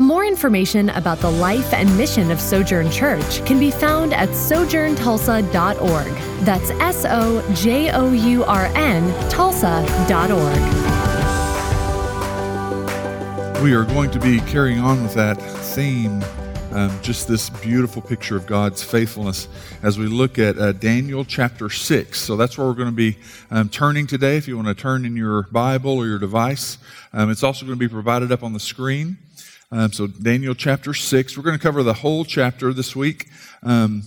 More information about the life and mission of Sojourn Church can be found at sojourntulsa.org. That's S O J O U R N Tulsa.org. We are going to be carrying on with that theme, um, just this beautiful picture of God's faithfulness as we look at uh, Daniel chapter 6. So that's where we're going to be um, turning today. If you want to turn in your Bible or your device, um, it's also going to be provided up on the screen. Um, so, Daniel chapter 6. We're going to cover the whole chapter this week. Um,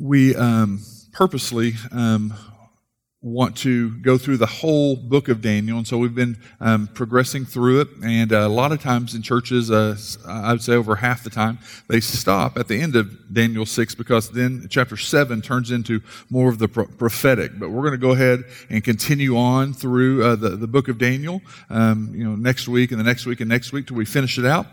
we um, purposely want to go through the whole book of Daniel, and so we've been um, progressing through it. And uh, a lot of times in churches, uh, I would say over half the time, they stop at the end of Daniel 6 because then chapter 7 turns into more of the pro- prophetic. But we're going to go ahead and continue on through uh, the, the book of Daniel, um, you know, next week and the next week and next week till we finish it out.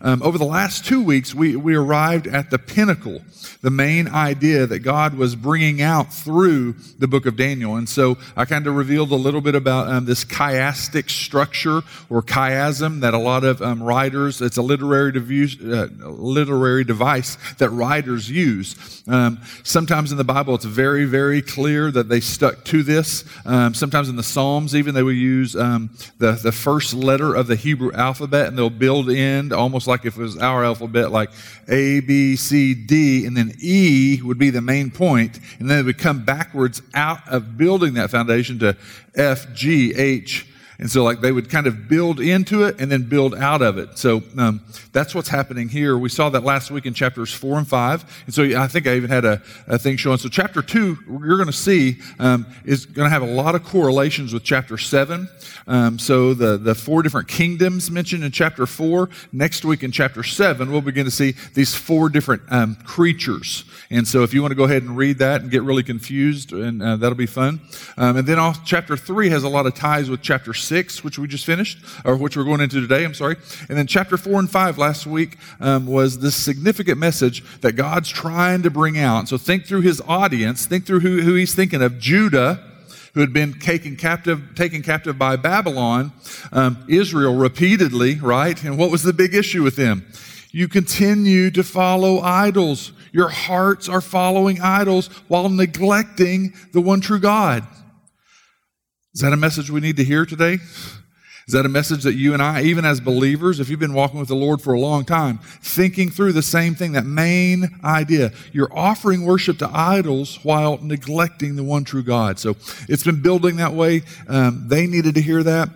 Um, over the last two weeks, we, we arrived at the pinnacle, the main idea that God was bringing out through the book of Daniel. And so I kind of revealed a little bit about um, this chiastic structure or chiasm that a lot of um, writers, it's a literary, uh, literary device that writers use. Um, sometimes in the Bible, it's very, very clear that they stuck to this. Um, sometimes in the Psalms, even they will use um, the, the first letter of the Hebrew alphabet and they'll build in almost like if it was our alphabet, like A, B, C, D, and then E would be the main point, and then it would come backwards out of building that foundation to F, G, H, and so, like, they would kind of build into it and then build out of it. So, um, that's what's happening here. We saw that last week in chapters four and five. And so, I think I even had a, a thing showing. So, chapter two, you're going to see, um, is going to have a lot of correlations with chapter seven. Um, so, the, the four different kingdoms mentioned in chapter four, next week in chapter seven, we'll begin to see these four different um, creatures. And so, if you want to go ahead and read that and get really confused, and uh, that'll be fun. Um, and then, all, chapter three has a lot of ties with chapter 6, which we just finished, or which we're going into today, I'm sorry. And then chapter 4 and 5 last week um, was this significant message that God's trying to bring out. So think through his audience, think through who, who he's thinking of. Judah, who had been taken captive, taken captive by Babylon, um, Israel repeatedly, right? And what was the big issue with them? You continue to follow idols. Your hearts are following idols while neglecting the one true God. Is that a message we need to hear today? Is that a message that you and I, even as believers, if you've been walking with the Lord for a long time, thinking through the same thing, that main idea? You're offering worship to idols while neglecting the one true God. So it's been building that way. Um, they needed to hear that.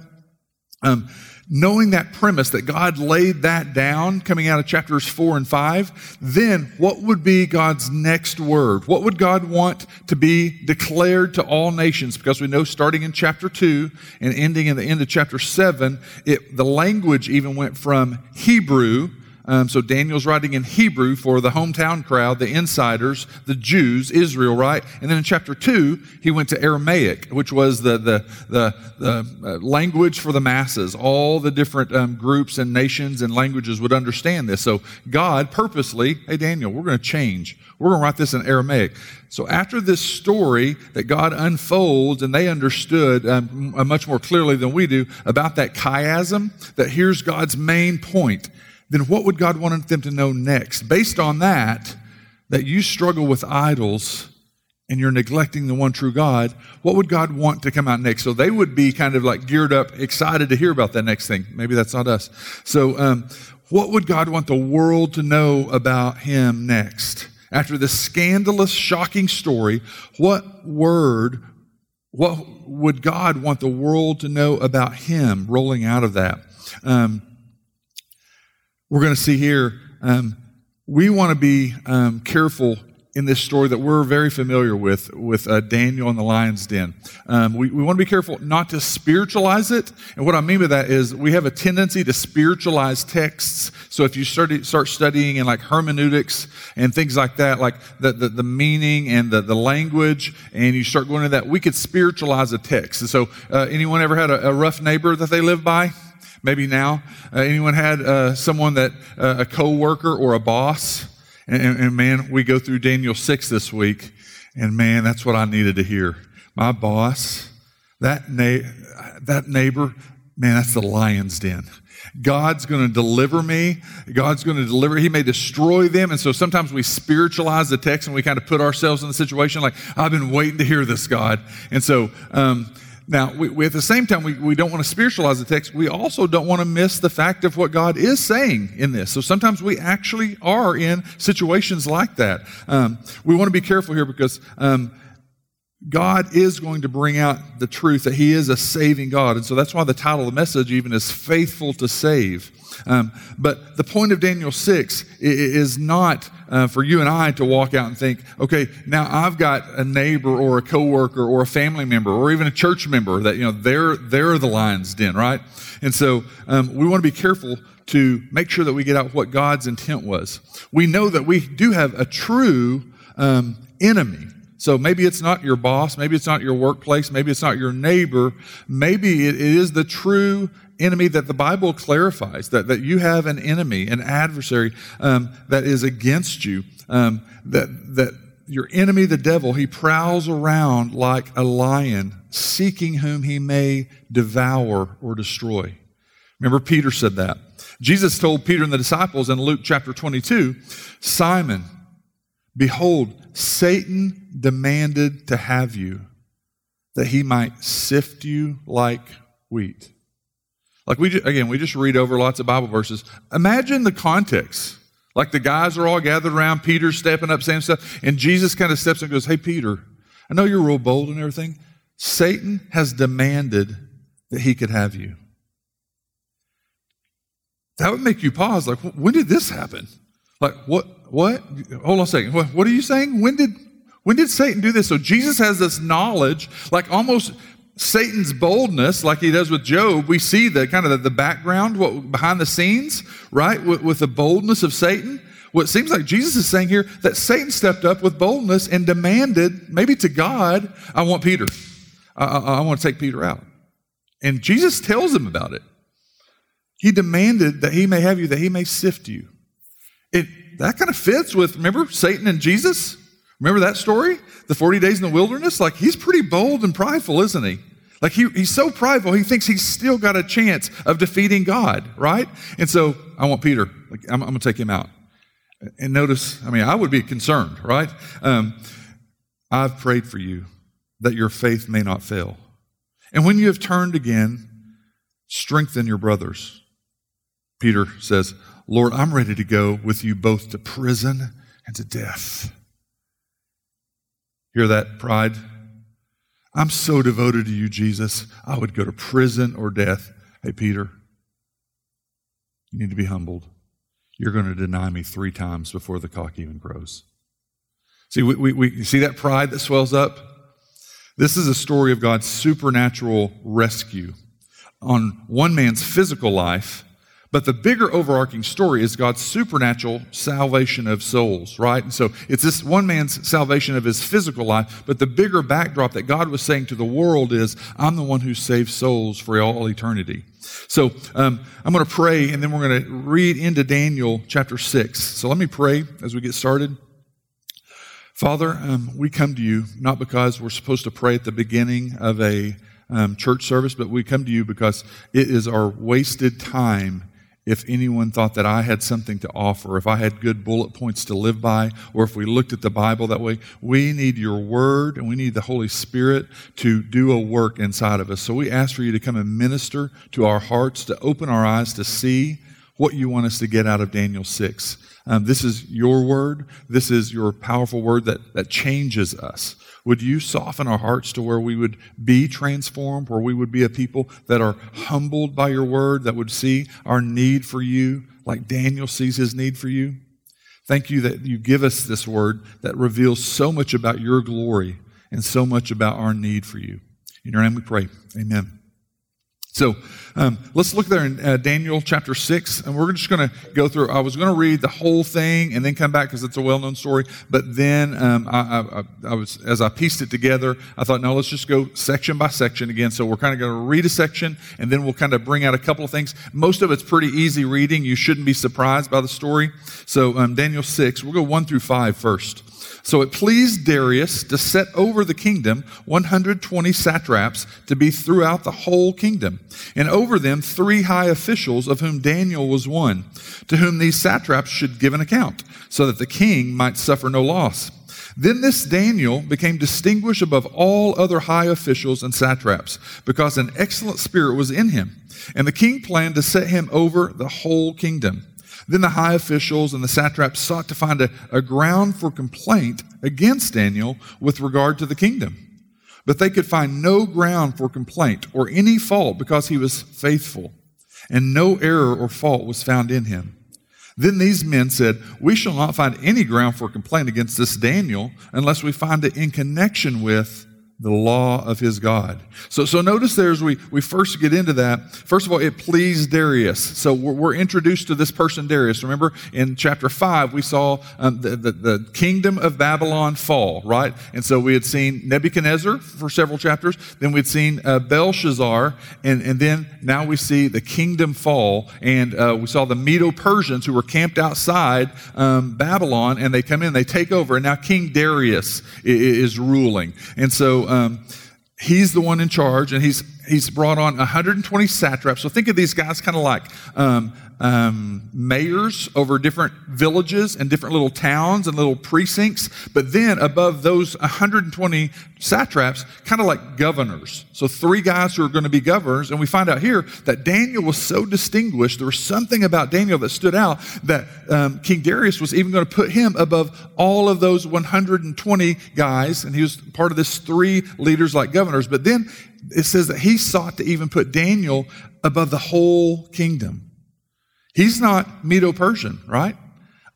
Um, knowing that premise that God laid that down coming out of chapters four and five, then what would be God's next word? What would God want to be declared to all nations? Because we know starting in chapter two and ending in the end of chapter seven, it, the language even went from Hebrew um, so Daniel's writing in Hebrew for the hometown crowd, the insiders, the Jews, Israel, right? And then in chapter two, he went to Aramaic, which was the the the, the uh, language for the masses. All the different um, groups and nations and languages would understand this. So God purposely, hey Daniel, we're going to change. We're going to write this in Aramaic. So after this story that God unfolds, and they understood um, much more clearly than we do about that chiasm, that here's God's main point then what would God want them to know next? Based on that, that you struggle with idols and you're neglecting the one true God, what would God want to come out next? So they would be kind of like geared up, excited to hear about that next thing. Maybe that's not us. So, um, what would God want the world to know about Him next? After this scandalous, shocking story, what word, what would God want the world to know about Him rolling out of that? Um, we're going to see here, um, we want to be um, careful in this story that we're very familiar with, with uh, Daniel and the lion's den. Um, we, we want to be careful not to spiritualize it. And what I mean by that is we have a tendency to spiritualize texts. So if you start, start studying in like hermeneutics and things like that, like the, the, the meaning and the, the language, and you start going into that, we could spiritualize a text. And so uh, anyone ever had a, a rough neighbor that they live by? Maybe now. Uh, anyone had uh, someone that, uh, a co-worker or a boss? And, and, and, man, we go through Daniel 6 this week, and man, that's what I needed to hear. My boss, that, na- that neighbor, man, that's the lion's den. God's going to deliver me. God's going to deliver. He may destroy them. And so sometimes we spiritualize the text and we kind of put ourselves in the situation like, I've been waiting to hear this, God. And so, um, now, we, we, at the same time, we, we don't want to spiritualize the text. We also don't want to miss the fact of what God is saying in this. So sometimes we actually are in situations like that. Um, we want to be careful here because um, God is going to bring out the truth that He is a saving God. And so that's why the title of the message even is Faithful to Save. Um, but the point of Daniel 6 is not uh, for you and I to walk out and think, okay, now I've got a neighbor or a coworker or a family member or even a church member that, you know, they're, they're the lion's den, right? And so um, we want to be careful to make sure that we get out what God's intent was. We know that we do have a true um, enemy. So maybe it's not your boss, maybe it's not your workplace, maybe it's not your neighbor, maybe it is the true enemy that the Bible clarifies that, that you have an enemy, an adversary um, that is against you, um, that, that your enemy, the devil, he prowls around like a lion, seeking whom he may devour or destroy. Remember, Peter said that. Jesus told Peter and the disciples in Luke chapter 22 Simon, behold, Satan demanded to have you that he might sift you like wheat. Like we, again, we just read over lots of Bible verses. Imagine the context. Like the guys are all gathered around, Peter's stepping up, saying stuff, and Jesus kind of steps and goes, Hey, Peter, I know you're real bold and everything. Satan has demanded that he could have you. That would make you pause. Like, when did this happen? Like, what? What? Hold on a second. What, what are you saying? When did when did Satan do this? So Jesus has this knowledge, like almost Satan's boldness, like he does with Job, we see the kind of the, the background, what behind the scenes, right? With, with, the boldness of Satan. What seems like Jesus is saying here that Satan stepped up with boldness and demanded, maybe to God, I want Peter. I, I, I want to take Peter out. And Jesus tells him about it. He demanded that he may have you, that he may sift you. It that kind of fits with remember Satan and Jesus? Remember that story? The 40 days in the wilderness? Like, he's pretty bold and prideful, isn't he? Like, he, he's so prideful, he thinks he's still got a chance of defeating God, right? And so, I want Peter, like, I'm, I'm going to take him out. And notice, I mean, I would be concerned, right? Um, I've prayed for you that your faith may not fail. And when you have turned again, strengthen your brothers. Peter says, Lord, I'm ready to go with you both to prison and to death. Hear that pride? I'm so devoted to you, Jesus. I would go to prison or death. Hey, Peter, you need to be humbled. You're going to deny me three times before the cock even crows. See, we, we, we see that pride that swells up? This is a story of God's supernatural rescue on one man's physical life but the bigger overarching story is God's supernatural salvation of souls, right? And so it's this one man's salvation of his physical life, but the bigger backdrop that God was saying to the world is, I'm the one who saves souls for all eternity. So um, I'm going to pray, and then we're going to read into Daniel chapter 6. So let me pray as we get started. Father, um, we come to you not because we're supposed to pray at the beginning of a um, church service, but we come to you because it is our wasted time if anyone thought that I had something to offer, if I had good bullet points to live by, or if we looked at the Bible that way. We need your word and we need the Holy Spirit to do a work inside of us. So we ask for you to come and minister to our hearts, to open our eyes to see what you want us to get out of Daniel 6. Um, this is your word. This is your powerful word that, that changes us. Would you soften our hearts to where we would be transformed, where we would be a people that are humbled by your word, that would see our need for you like Daniel sees his need for you? Thank you that you give us this word that reveals so much about your glory and so much about our need for you. In your name we pray. Amen. So um, let's look there in uh, Daniel chapter 6, and we're just going to go through. I was going to read the whole thing and then come back because it's a well known story. But then um, I, I, I, was, as I pieced it together, I thought, no, let's just go section by section again. So we're kind of going to read a section and then we'll kind of bring out a couple of things. Most of it's pretty easy reading. You shouldn't be surprised by the story. So um, Daniel 6, we'll go 1 through 5 first. So it pleased Darius to set over the kingdom 120 satraps to be throughout the whole kingdom, and over them three high officials, of whom Daniel was one, to whom these satraps should give an account, so that the king might suffer no loss. Then this Daniel became distinguished above all other high officials and satraps, because an excellent spirit was in him. And the king planned to set him over the whole kingdom. Then the high officials and the satraps sought to find a, a ground for complaint against Daniel with regard to the kingdom. But they could find no ground for complaint or any fault because he was faithful, and no error or fault was found in him. Then these men said, We shall not find any ground for complaint against this Daniel unless we find it in connection with the law of his God. So, so notice there as we, we first get into that, first of all, it pleased Darius. So we're, we're introduced to this person, Darius. Remember in chapter 5, we saw um, the, the, the, kingdom of Babylon fall, right? And so we had seen Nebuchadnezzar for several chapters, then we'd seen uh, Belshazzar, and, and then now we see the kingdom fall, and uh, we saw the Medo Persians who were camped outside um, Babylon, and they come in, they take over, and now King Darius is, is ruling. And so um, he's the one in charge, and he's he's brought on 120 satraps. So think of these guys kind of like um, um, mayors over different villages and different little towns and little precincts. But then above those 120 satraps, kind of like governors. So three guys who are going to be governors. And we find out here that Daniel was so distinguished. There was something about Daniel that stood out that um, King Darius was even going to put him above all of those 120 guys. And he was part of this three leaders like governors. But then it says that he sought to even put Daniel above the whole kingdom. He's not Medo Persian, right?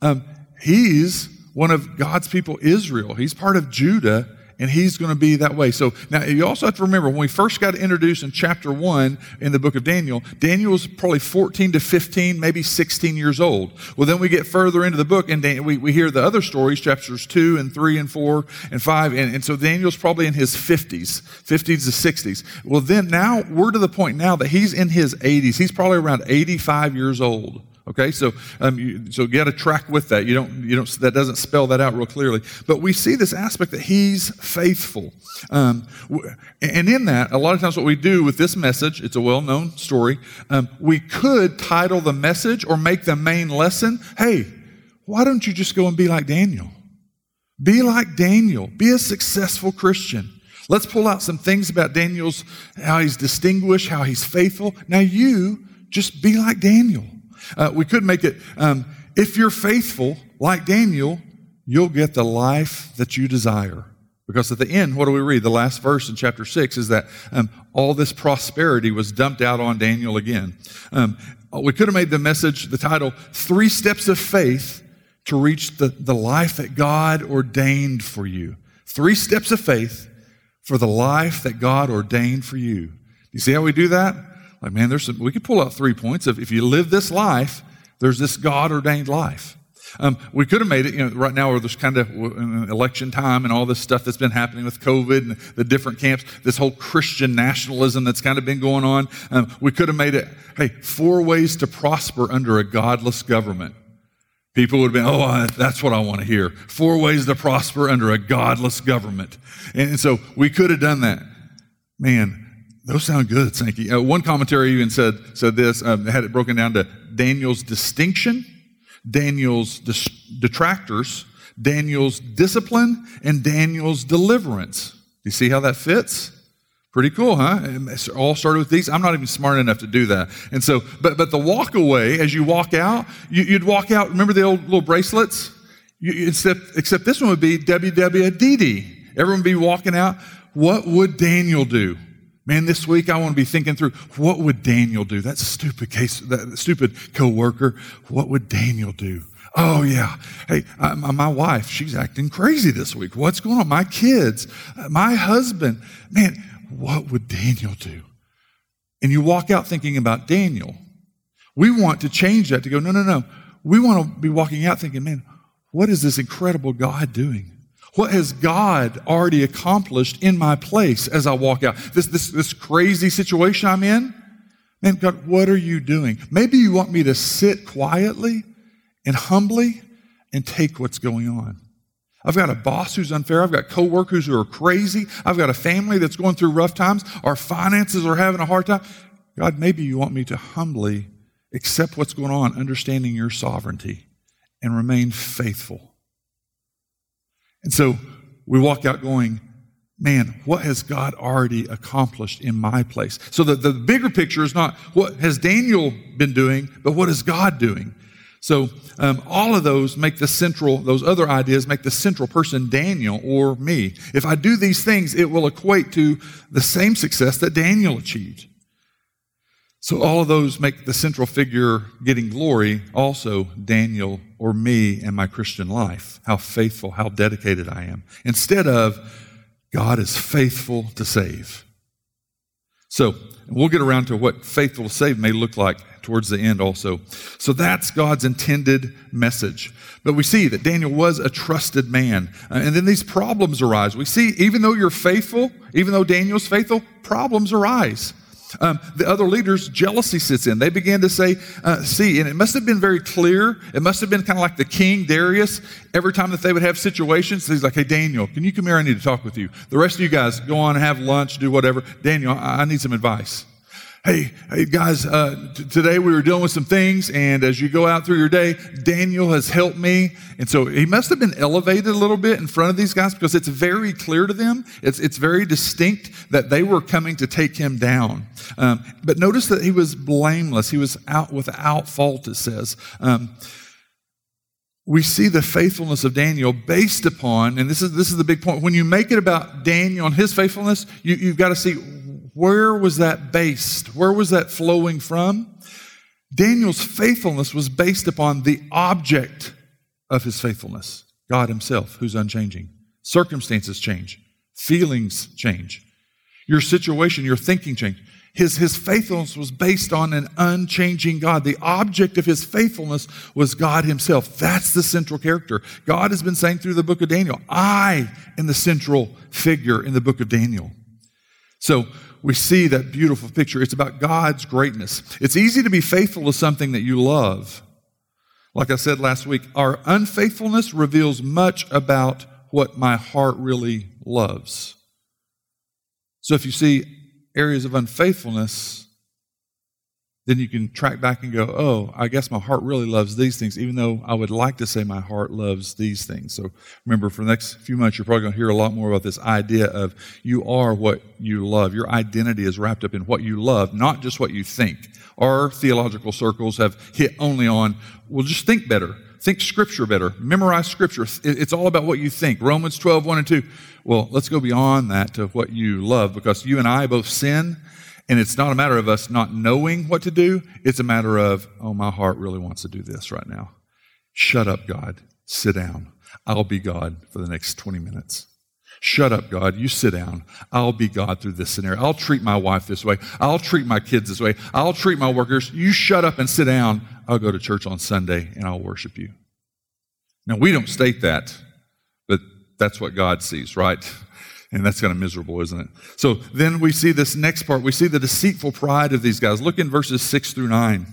Um, he's one of God's people, Israel. He's part of Judah and he's going to be that way. So now you also have to remember when we first got introduced in chapter one in the book of Daniel, Daniel was probably 14 to 15, maybe 16 years old. Well, then we get further into the book and we, we hear the other stories, chapters two and three and four and five. And, and so Daniel's probably in his 50s, 50s to 60s. Well, then now we're to the point now that he's in his 80s. He's probably around 85 years old. Okay, so um, you, so you got to track with that. You don't, you don't. That doesn't spell that out real clearly. But we see this aspect that he's faithful, um, and in that, a lot of times, what we do with this message, it's a well-known story. Um, we could title the message or make the main lesson. Hey, why don't you just go and be like Daniel? Be like Daniel. Be a successful Christian. Let's pull out some things about Daniel's, how he's distinguished, how he's faithful. Now you just be like Daniel. Uh, we could make it um, if you're faithful, like Daniel, you'll get the life that you desire. Because at the end, what do we read? The last verse in chapter 6 is that um, all this prosperity was dumped out on Daniel again. Um, we could have made the message, the title, Three Steps of Faith to Reach the, the Life that God Ordained for You. Three steps of faith for the life that God ordained for you. You see how we do that? Like, man, there's some, we could pull out three points of if you live this life, there's this God ordained life. Um, we could have made it, you know, right now where there's kind of election time and all this stuff that's been happening with COVID and the different camps, this whole Christian nationalism that's kind of been going on. Um, we could have made it, hey, four ways to prosper under a godless government. People would have been, oh, that's what I want to hear. Four ways to prosper under a godless government. And so we could have done that. Man, those sound good, Sankey. Uh, one commentary even said, said this, um, had it broken down to Daniel's distinction, Daniel's dis- detractors, Daniel's discipline, and Daniel's deliverance. You see how that fits? Pretty cool, huh? It all started with these. I'm not even smart enough to do that. And so, but, but the walk away, as you walk out, you, would walk out, remember the old little bracelets? You, except, except this one would be WWDD. Everyone would be walking out. What would Daniel do? Man, this week I want to be thinking through what would Daniel do? That stupid case, that stupid coworker. What would Daniel do? Oh, yeah. Hey, uh, my, wife, she's acting crazy this week. What's going on? My kids, my husband. Man, what would Daniel do? And you walk out thinking about Daniel. We want to change that to go, no, no, no. We want to be walking out thinking, man, what is this incredible God doing? What has God already accomplished in my place as I walk out? This, this, this crazy situation I'm in? Man, God, what are you doing? Maybe you want me to sit quietly and humbly and take what's going on. I've got a boss who's unfair. I've got coworkers who are crazy. I've got a family that's going through rough times. Our finances are having a hard time. God, maybe you want me to humbly accept what's going on, understanding your sovereignty, and remain faithful. And so we walk out going, man, what has God already accomplished in my place? So the, the bigger picture is not what has Daniel been doing, but what is God doing? So um, all of those make the central, those other ideas make the central person Daniel or me. If I do these things, it will equate to the same success that Daniel achieved. So all of those make the central figure getting glory also Daniel or me and my Christian life. How faithful, how dedicated I am. Instead of God is faithful to save. So we'll get around to what faithful to save may look like towards the end also. So that's God's intended message. But we see that Daniel was a trusted man. Uh, and then these problems arise. We see, even though you're faithful, even though Daniel's faithful, problems arise. Um, the other leaders, jealousy sits in. They began to say, uh, see, and it must have been very clear. It must have been kind of like the king, Darius. Every time that they would have situations, he's like, hey, Daniel, can you come here? I need to talk with you. The rest of you guys, go on, have lunch, do whatever. Daniel, I, I need some advice hey, hey guys, uh, t- today we were dealing with some things, and as you go out through your day, Daniel has helped me. And so he must have been elevated a little bit in front of these guys because it's very clear to them, it's, it's very distinct that they were coming to take him down. Um, but notice that he was blameless, he was out without fault, it says. Um, we see the faithfulness of Daniel based upon, and this is, this is the big point. When you make it about Daniel and his faithfulness, you, you've got to see where was that based? Where was that flowing from? Daniel's faithfulness was based upon the object of his faithfulness, God himself, who's unchanging. Circumstances change, feelings change, your situation, your thinking change. His, his faithfulness was based on an unchanging God. The object of his faithfulness was God himself. That's the central character. God has been saying through the book of Daniel, I am the central figure in the book of Daniel. So we see that beautiful picture. It's about God's greatness. It's easy to be faithful to something that you love. Like I said last week, our unfaithfulness reveals much about what my heart really loves. So if you see areas of unfaithfulness, then you can track back and go, oh, I guess my heart really loves these things, even though I would like to say my heart loves these things. So remember, for the next few months, you're probably going to hear a lot more about this idea of you are what you love. Your identity is wrapped up in what you love, not just what you think. Our theological circles have hit only on, well, just think better. Think scripture better. Memorize scripture. It's all about what you think. Romans 12, 1 and 2. Well, let's go beyond that to what you love because you and I both sin and it's not a matter of us not knowing what to do. It's a matter of, oh, my heart really wants to do this right now. Shut up, God. Sit down. I'll be God for the next 20 minutes. Shut up, God. You sit down. I'll be God through this scenario. I'll treat my wife this way. I'll treat my kids this way. I'll treat my workers. You shut up and sit down. I'll go to church on Sunday and I'll worship you. Now, we don't state that, but that's what God sees, right? And that's kind of miserable, isn't it? So then we see this next part. We see the deceitful pride of these guys. Look in verses six through nine.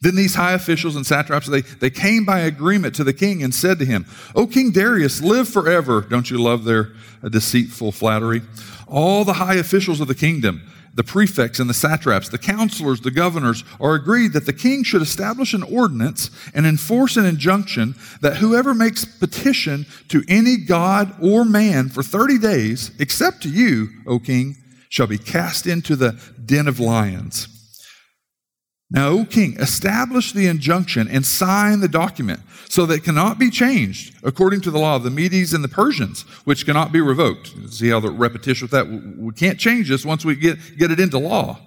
Then these high officials and satraps, they, they came by agreement to the king and said to him, O King Darius, live forever. Don't you love their uh, deceitful flattery? All the high officials of the kingdom, the prefects and the satraps, the counselors, the governors are agreed that the king should establish an ordinance and enforce an injunction that whoever makes petition to any god or man for 30 days, except to you, O king, shall be cast into the den of lions. Now, O king, establish the injunction and sign the document so that cannot be changed according to the law of the Medes and the Persians, which cannot be revoked. See how the repetition with that? We can't change this once we get, get it into law.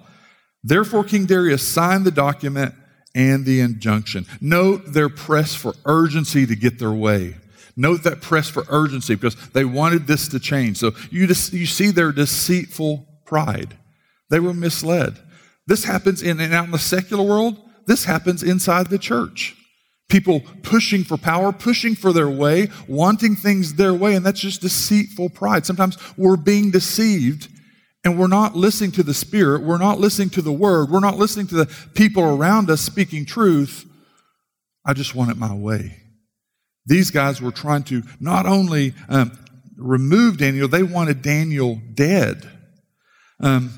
Therefore, King Darius signed the document and the injunction. Note their press for urgency to get their way. Note that press for urgency because they wanted this to change. So you, just, you see their deceitful pride. They were misled. This happens in and out in the secular world. This happens inside the church. People pushing for power, pushing for their way, wanting things their way, and that's just deceitful pride. Sometimes we're being deceived and we're not listening to the Spirit, we're not listening to the Word, we're not listening to the people around us speaking truth. I just want it my way. These guys were trying to not only um, remove Daniel, they wanted Daniel dead. Um,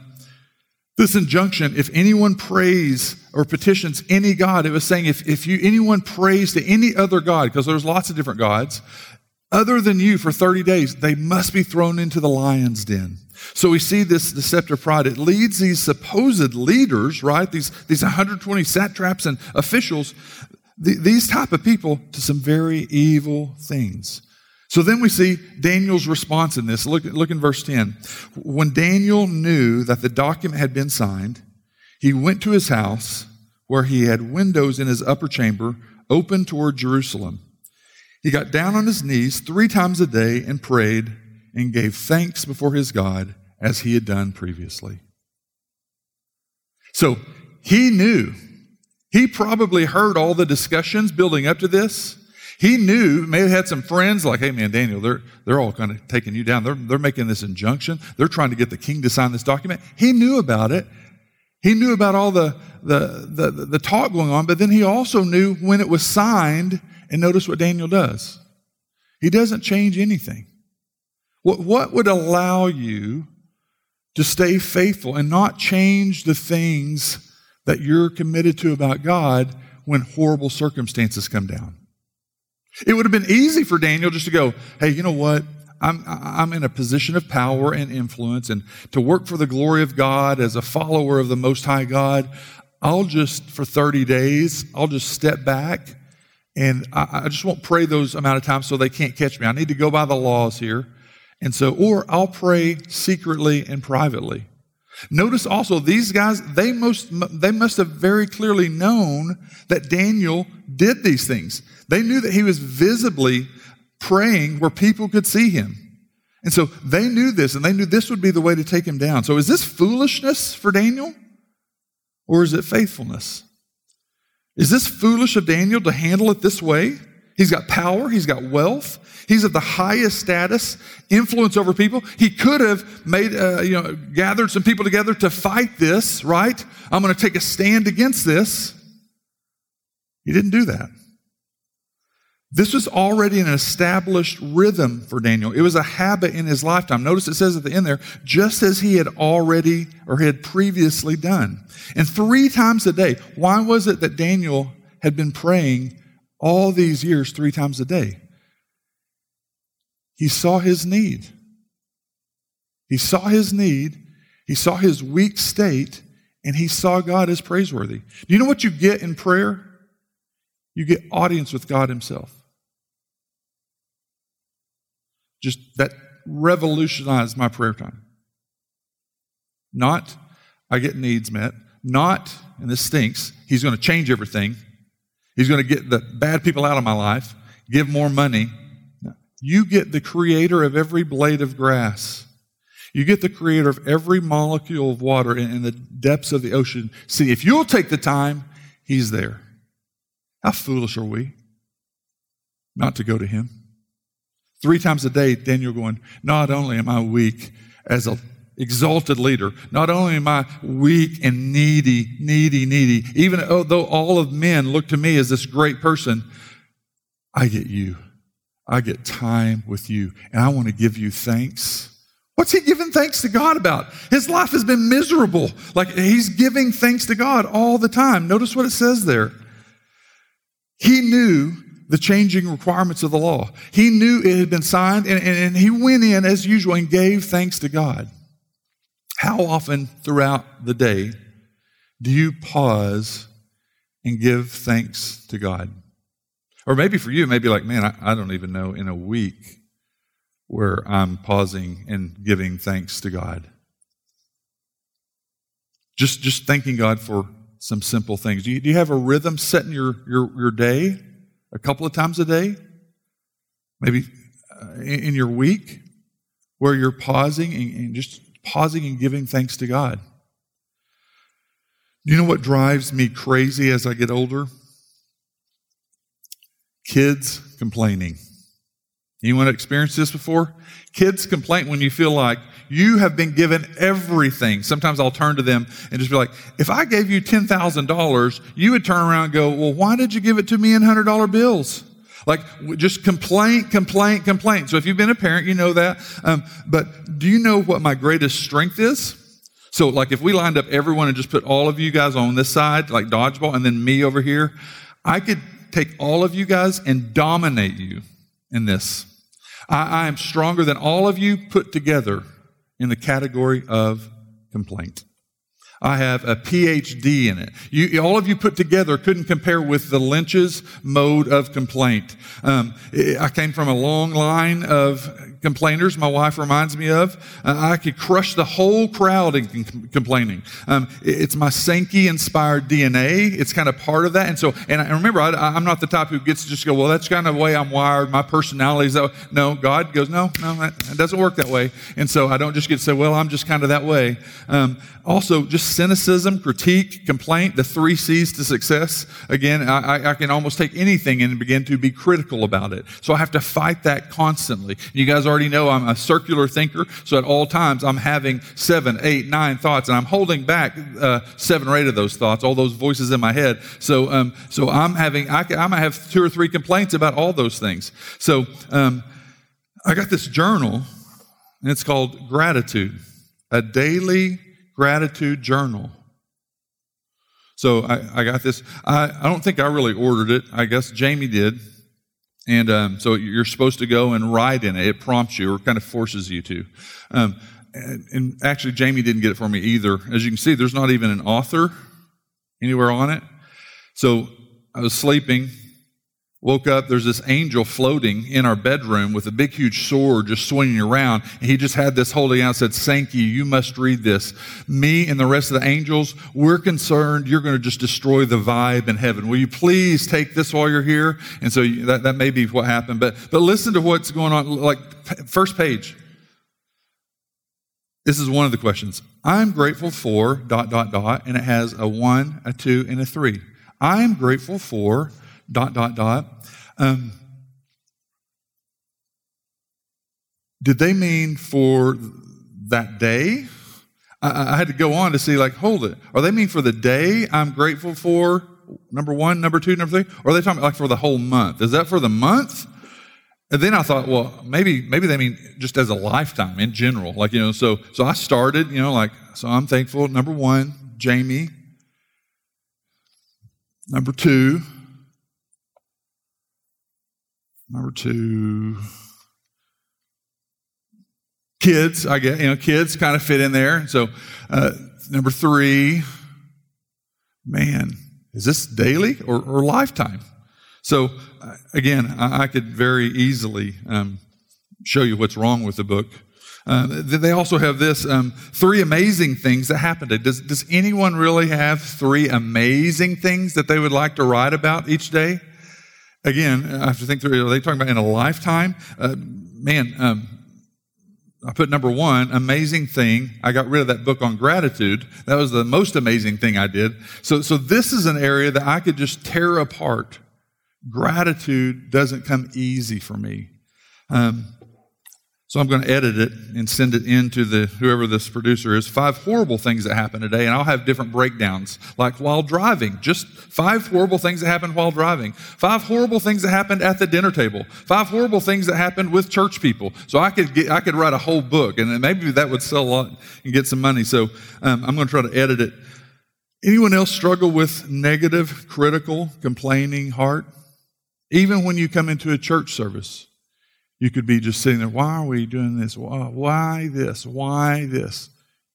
this injunction, if anyone prays or petitions any God, it was saying if, if you anyone prays to any other God, because there's lots of different gods, other than you for 30 days, they must be thrown into the lion's den. So we see this deceptive pride. It leads these supposed leaders, right? These, these 120 satraps and officials, th- these type of people to some very evil things. So then we see Daniel's response in this. Look, look in verse 10. When Daniel knew that the document had been signed, he went to his house where he had windows in his upper chamber open toward Jerusalem. He got down on his knees three times a day and prayed and gave thanks before his God as he had done previously. So he knew. He probably heard all the discussions building up to this. He knew, may have had some friends like, hey man, Daniel, they're, they're all kind of taking you down. They're, they're making this injunction. They're trying to get the king to sign this document. He knew about it. He knew about all the, the, the, the talk going on, but then he also knew when it was signed. And notice what Daniel does. He doesn't change anything. What, what would allow you to stay faithful and not change the things that you're committed to about God when horrible circumstances come down? It would have been easy for Daniel just to go, hey, you know what? I'm, I'm in a position of power and influence and to work for the glory of God as a follower of the Most High God. I'll just, for 30 days, I'll just step back and I, I just won't pray those amount of times so they can't catch me. I need to go by the laws here. And so, or I'll pray secretly and privately. Notice also these guys, they most, they must have very clearly known that Daniel did these things. They knew that he was visibly praying where people could see him. And so they knew this and they knew this would be the way to take him down. So is this foolishness for Daniel or is it faithfulness? Is this foolish of Daniel to handle it this way? He's got power, he's got wealth, he's at the highest status, influence over people. He could have made, uh, you know, gathered some people together to fight this, right? I'm going to take a stand against this. He didn't do that. This was already an established rhythm for Daniel. It was a habit in his lifetime. Notice it says at the end there, just as he had already or had previously done. And three times a day. Why was it that Daniel had been praying all these years three times a day? He saw his need. He saw his need. He saw his weak state and he saw God as praiseworthy. Do you know what you get in prayer? You get audience with God himself. Just that revolutionized my prayer time. Not, I get needs met. Not, and this stinks, he's going to change everything. He's going to get the bad people out of my life, give more money. You get the creator of every blade of grass. You get the creator of every molecule of water in, in the depths of the ocean. See, if you'll take the time, he's there. How foolish are we not to go to him? Three times a day, Daniel going, Not only am I weak as an exalted leader, not only am I weak and needy, needy, needy, even though all of men look to me as this great person, I get you. I get time with you, and I want to give you thanks. What's he giving thanks to God about? His life has been miserable. Like he's giving thanks to God all the time. Notice what it says there. He knew the changing requirements of the law. He knew it had been signed and, and, and, he went in as usual and gave thanks to God. How often throughout the day do you pause and give thanks to God? Or maybe for you, maybe like, man, I, I don't even know in a week where I'm pausing and giving thanks to God. Just, just thanking God for some simple things. Do you, do you have a rhythm set in your, your, your day a couple of times a day? Maybe uh, in, your week where you're pausing and, just pausing and giving thanks to God. You know what drives me crazy as I get older? Kids complaining. Anyone experienced this before? Kids complain when you feel like you have been given everything. Sometimes I'll turn to them and just be like, if I gave you $10,000, you would turn around and go, well, why did you give it to me in $100 bills? Like just complaint, complaint, complaint. So if you've been a parent, you know that. Um, but do you know what my greatest strength is? So like if we lined up everyone and just put all of you guys on this side, like dodgeball, and then me over here, I could take all of you guys and dominate you in this. I, I am stronger than all of you put together in the category of complaint. I have a PhD in it. You, all of you put together couldn't compare with the Lynch's mode of complaint. Um, I came from a long line of complainers my wife reminds me of. Uh, I could crush the whole crowd in com- complaining. Um, it's my Sankey inspired DNA. It's kind of part of that. And so, and I remember, I, am not the type who gets to just go, well, that's kind of the way I'm wired. My personality is that. No, God goes, no, no, that, that, doesn't work that way. And so I don't just get to say, well, I'm just kind of that way. Um, also, just cynicism, critique, complaint, the three C's to success. Again, I, I, can almost take anything and begin to be critical about it. So I have to fight that constantly. You guys already know I'm a circular thinker, so at all times I'm having seven, eight, nine thoughts, and I'm holding back uh, seven or eight of those thoughts, all those voices in my head. So, um, so I'm having, I, I might have two or three complaints about all those things. So, um, I got this journal, and it's called Gratitude, a daily gratitude journal. So I, I got this. I, I don't think I really ordered it. I guess Jamie did. And um, so you're supposed to go and write in it. It prompts you or kind of forces you to. Um, and, and, actually, Jamie didn't get it for me either. As you can see, there's not even an author anywhere on it. So I was sleeping Woke up, there's this angel floating in our bedroom with a big, huge sword just swinging around. And he just had this holding out said, Sankey, you must read this. Me and the rest of the angels, we're concerned you're going to just destroy the vibe in heaven. Will you please take this while you're here? And so that, that may be what happened. But, but listen to what's going on. Like, first page. This is one of the questions. I'm grateful for dot, dot, dot, and it has a one, a two, and a three. I'm grateful for dot, dot, dot. Um, did they mean for that day? I, I, had to go on to see, like, hold it. Are they mean for the day I'm grateful for? Number one, number two, number three? Or are they talking about, like for the whole month? Is that for the month? And then I thought, well, maybe maybe they mean just as a lifetime in general. Like, you know, so so I started, you know, like, so I'm thankful. Number one, Jamie. Number two, Number two, kids, I get, you know, kids kind of fit in there. So, uh, number three, man, is this daily or, or lifetime? So, uh, again, I, I, could very easily um, show you what's wrong with the book. Uh, they also have this um, three amazing things that happened. Does, does anyone really have three amazing things that they would like to write about each day? Again, I have to think through, are they talking about in a lifetime? Uh, man, um, I put number one, amazing thing. I got rid of that book on gratitude. That was the most amazing thing I did. So, so this is an area that I could just tear apart. Gratitude doesn't come easy for me. Um, so I'm going to edit it and send it into the whoever this producer is. Five horrible things that happened today, and I'll have different breakdowns, like while driving. Just five horrible things that happened while driving. Five horrible things that happened at the dinner table. Five horrible things that happened with church people. So I could get, I could write a whole book, and maybe that would sell a lot and get some money. So um, I'm going to try to edit it. Anyone else struggle with negative, critical, complaining heart? Even when you come into a church service. You could be just sitting there, why are we doing this? Why this? Why this?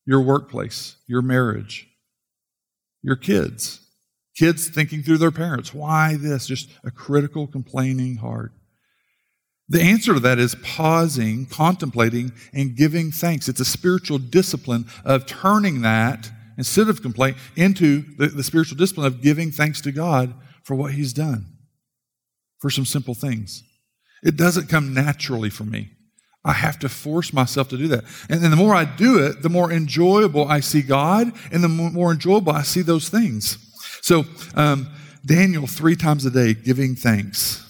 Your workplace, your marriage, your kids, kids thinking through their parents, why this? Just a critical, complaining heart. The answer to that is pausing, contemplating, and giving thanks. It's a spiritual discipline of turning that instead of complaint, into the, the spiritual discipline of giving thanks to God for what He's done, for some simple things. It doesn't come naturally for me. I have to force myself to do that. And the more I do it, the more enjoyable I see God, and the more enjoyable I see those things. So, um, Daniel, three times a day, giving thanks.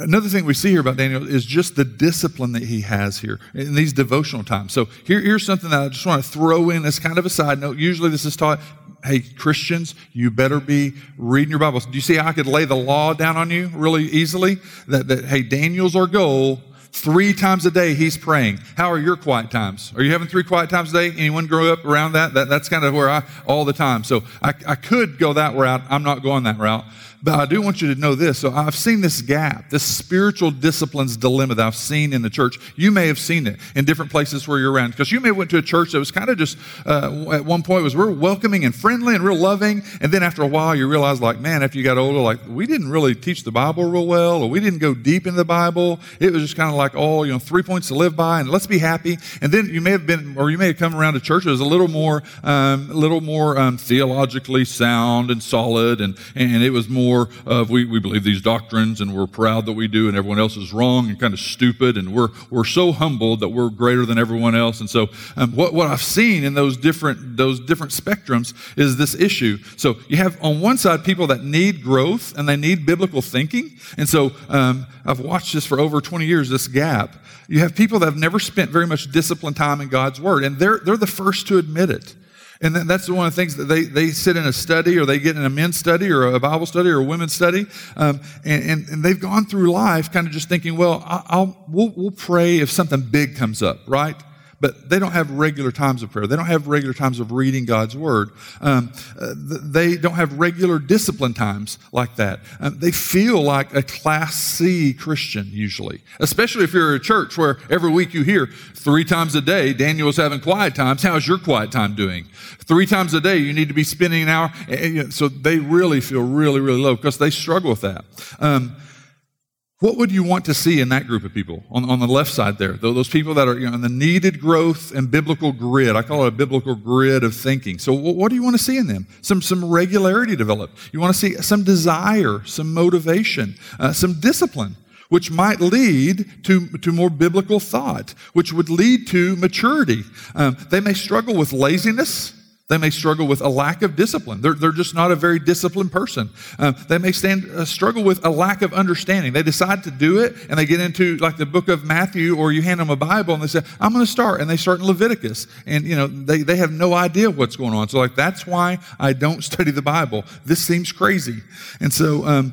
Another thing we see here about Daniel is just the discipline that he has here in these devotional times. So here, here's something that I just want to throw in as kind of a side note. Usually this is taught, hey, Christians, you better be reading your Bibles. Do you see how I could lay the law down on you really easily? That, that hey, Daniel's our goal. Three times a day he's praying. How are your quiet times? Are you having three quiet times a day? Anyone grow up around that? that that's kind of where I, all the time. So I, I could go that route. I'm not going that route. But I do want you to know this. So I've seen this gap, this spiritual disciplines dilemma that I've seen in the church. You may have seen it in different places where you're around because you may have went to a church that was kind of just uh, at one point was real welcoming and friendly and real loving, and then after a while you realize like, man, after you got older, like we didn't really teach the Bible real well, or we didn't go deep into the Bible. It was just kind of like, oh, you know, three points to live by, and let's be happy. And then you may have been, or you may have come around to church that was a little more, um, a little more um, theologically sound and solid, and and it was more of we, we believe these doctrines and we're proud that we do and everyone else is wrong and kind of stupid and we're, we're so humbled that we're greater than everyone else. And so um, what, what I've seen in those different, those different spectrums is this issue. So you have on one side people that need growth and they need biblical thinking. And so um, I've watched this for over 20 years, this gap. You have people that have never spent very much disciplined time in God's Word, and they're, they're the first to admit it. And that's one of the things that they, they sit in a study or they get in a men's study or a Bible study or a women's study. Um, and, and, and, they've gone through life kind of just thinking, well, I'll, we'll, we'll pray if something big comes up, right? But they don't have regular times of prayer. They don't have regular times of reading God's Word. Um, uh, they don't have regular discipline times like that. Um, they feel like a Class C Christian usually, especially if you're a church where every week you hear three times a day, Daniel's having quiet times. How's your quiet time doing? Three times a day, you need to be spending an hour. So they really feel really, really low because they struggle with that. Um, what would you want to see in that group of people on, on the left side there? Those people that are you know, in the needed growth and biblical grid. I call it a biblical grid of thinking. So, what do you want to see in them? Some, some regularity developed. You want to see some desire, some motivation, uh, some discipline, which might lead to, to more biblical thought, which would lead to maturity. Um, they may struggle with laziness. They may struggle with a lack of discipline. They're, they're just not a very disciplined person. Um, they may stand, uh, struggle with a lack of understanding. They decide to do it and they get into like the book of Matthew or you hand them a Bible and they say, I'm going to start. And they start in Leviticus. And, you know, they, they have no idea what's going on. So, like, that's why I don't study the Bible. This seems crazy. And so um,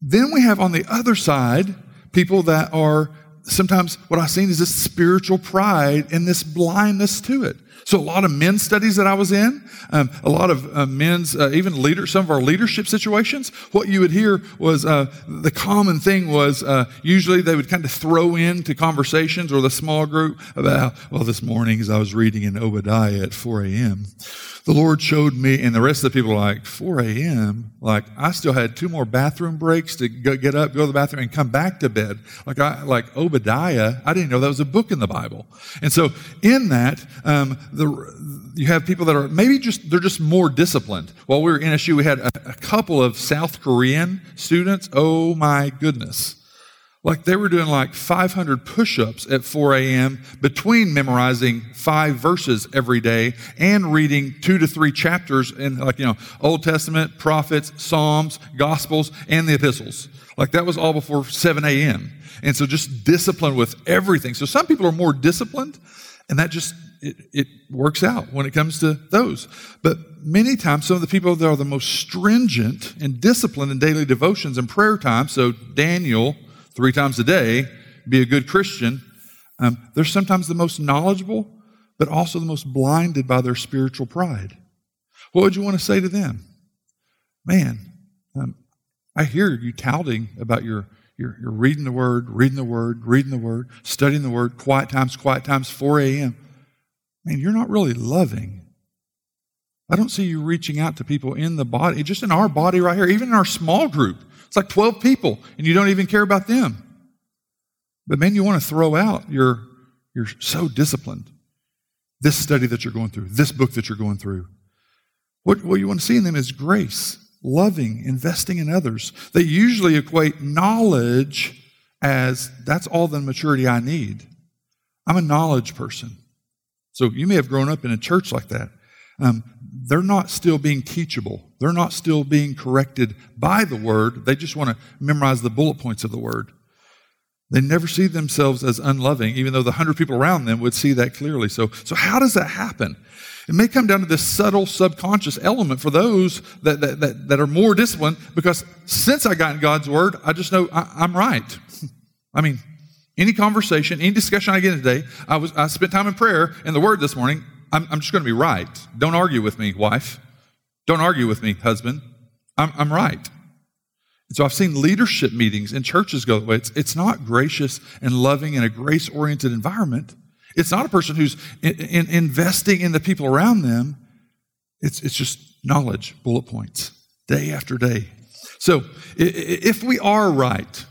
then we have on the other side people that are sometimes what I've seen is this spiritual pride and this blindness to it. So a lot of men's studies that I was in, um, a lot of uh, men's, uh, even leader, some of our leadership situations, what you would hear was uh, the common thing was uh, usually they would kind of throw into conversations or the small group about, well, this morning as I was reading in Obadiah at 4 a.m., the Lord showed me, and the rest of the people are like, 4 a.m. Like I still had two more bathroom breaks to go, get up, go to the bathroom, and come back to bed. Like I, like Obadiah, I didn't know that was a book in the Bible. And so in that, um, the, you have people that are maybe just they're just more disciplined. While we were in NSU, we had a, a couple of South Korean students. Oh my goodness. Like they were doing like 500 push ups at 4 a.m. between memorizing five verses every day and reading two to three chapters in, like, you know, Old Testament, prophets, Psalms, Gospels, and the epistles. Like that was all before 7 a.m. And so just discipline with everything. So some people are more disciplined, and that just, it, it works out when it comes to those. But many times, some of the people that are the most stringent and disciplined in daily devotions and prayer time, so Daniel, three times a day, be a good Christian. Um, they're sometimes the most knowledgeable, but also the most blinded by their spiritual pride. What would you want to say to them? Man, um, I hear you touting about your, your, your reading the word, reading the word, reading the word, studying the word, quiet times, quiet times, 4 a.m. Man, you're not really loving. I don't see you reaching out to people in the body, just in our body right here, even in our small group. It's like 12 people, and you don't even care about them. But man, you want to throw out, you're, you're so disciplined. this study that you're going through, this book that you're going through. What, what you want to see in them is grace, loving, investing in others. They usually equate knowledge as that's all the maturity I need. I'm a knowledge person. So you may have grown up in a church like that. Um, they're not still being teachable. They're not still being corrected by the word. They just want to memorize the bullet points of the word. They never see themselves as unloving, even though the hundred people around them would see that clearly. So, so how does that happen? It may come down to this subtle subconscious element for those that, that, that, that are more disciplined because since I got in God's word, I just know I, I'm right. I mean, any conversation, any discussion I get today, I, was, I spent time in prayer and the word this morning. I'm, I'm just going to be right. Don't argue with me, wife. Don't argue with me, husband. I'm, I'm right. And so I've seen leadership meetings in churches go that way. It's, it's not gracious and loving in a grace oriented environment. It's not a person who's in, in, investing in the people around them. It's, it's just knowledge, bullet points, day after day. So if we are right,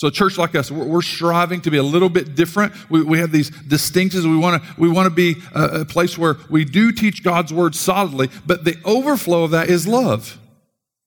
so a church like us, we're, striving to be a little bit different. We, we have these distinctions. We want to we want to be a, a place where we do teach God's word solidly, but the overflow of that is love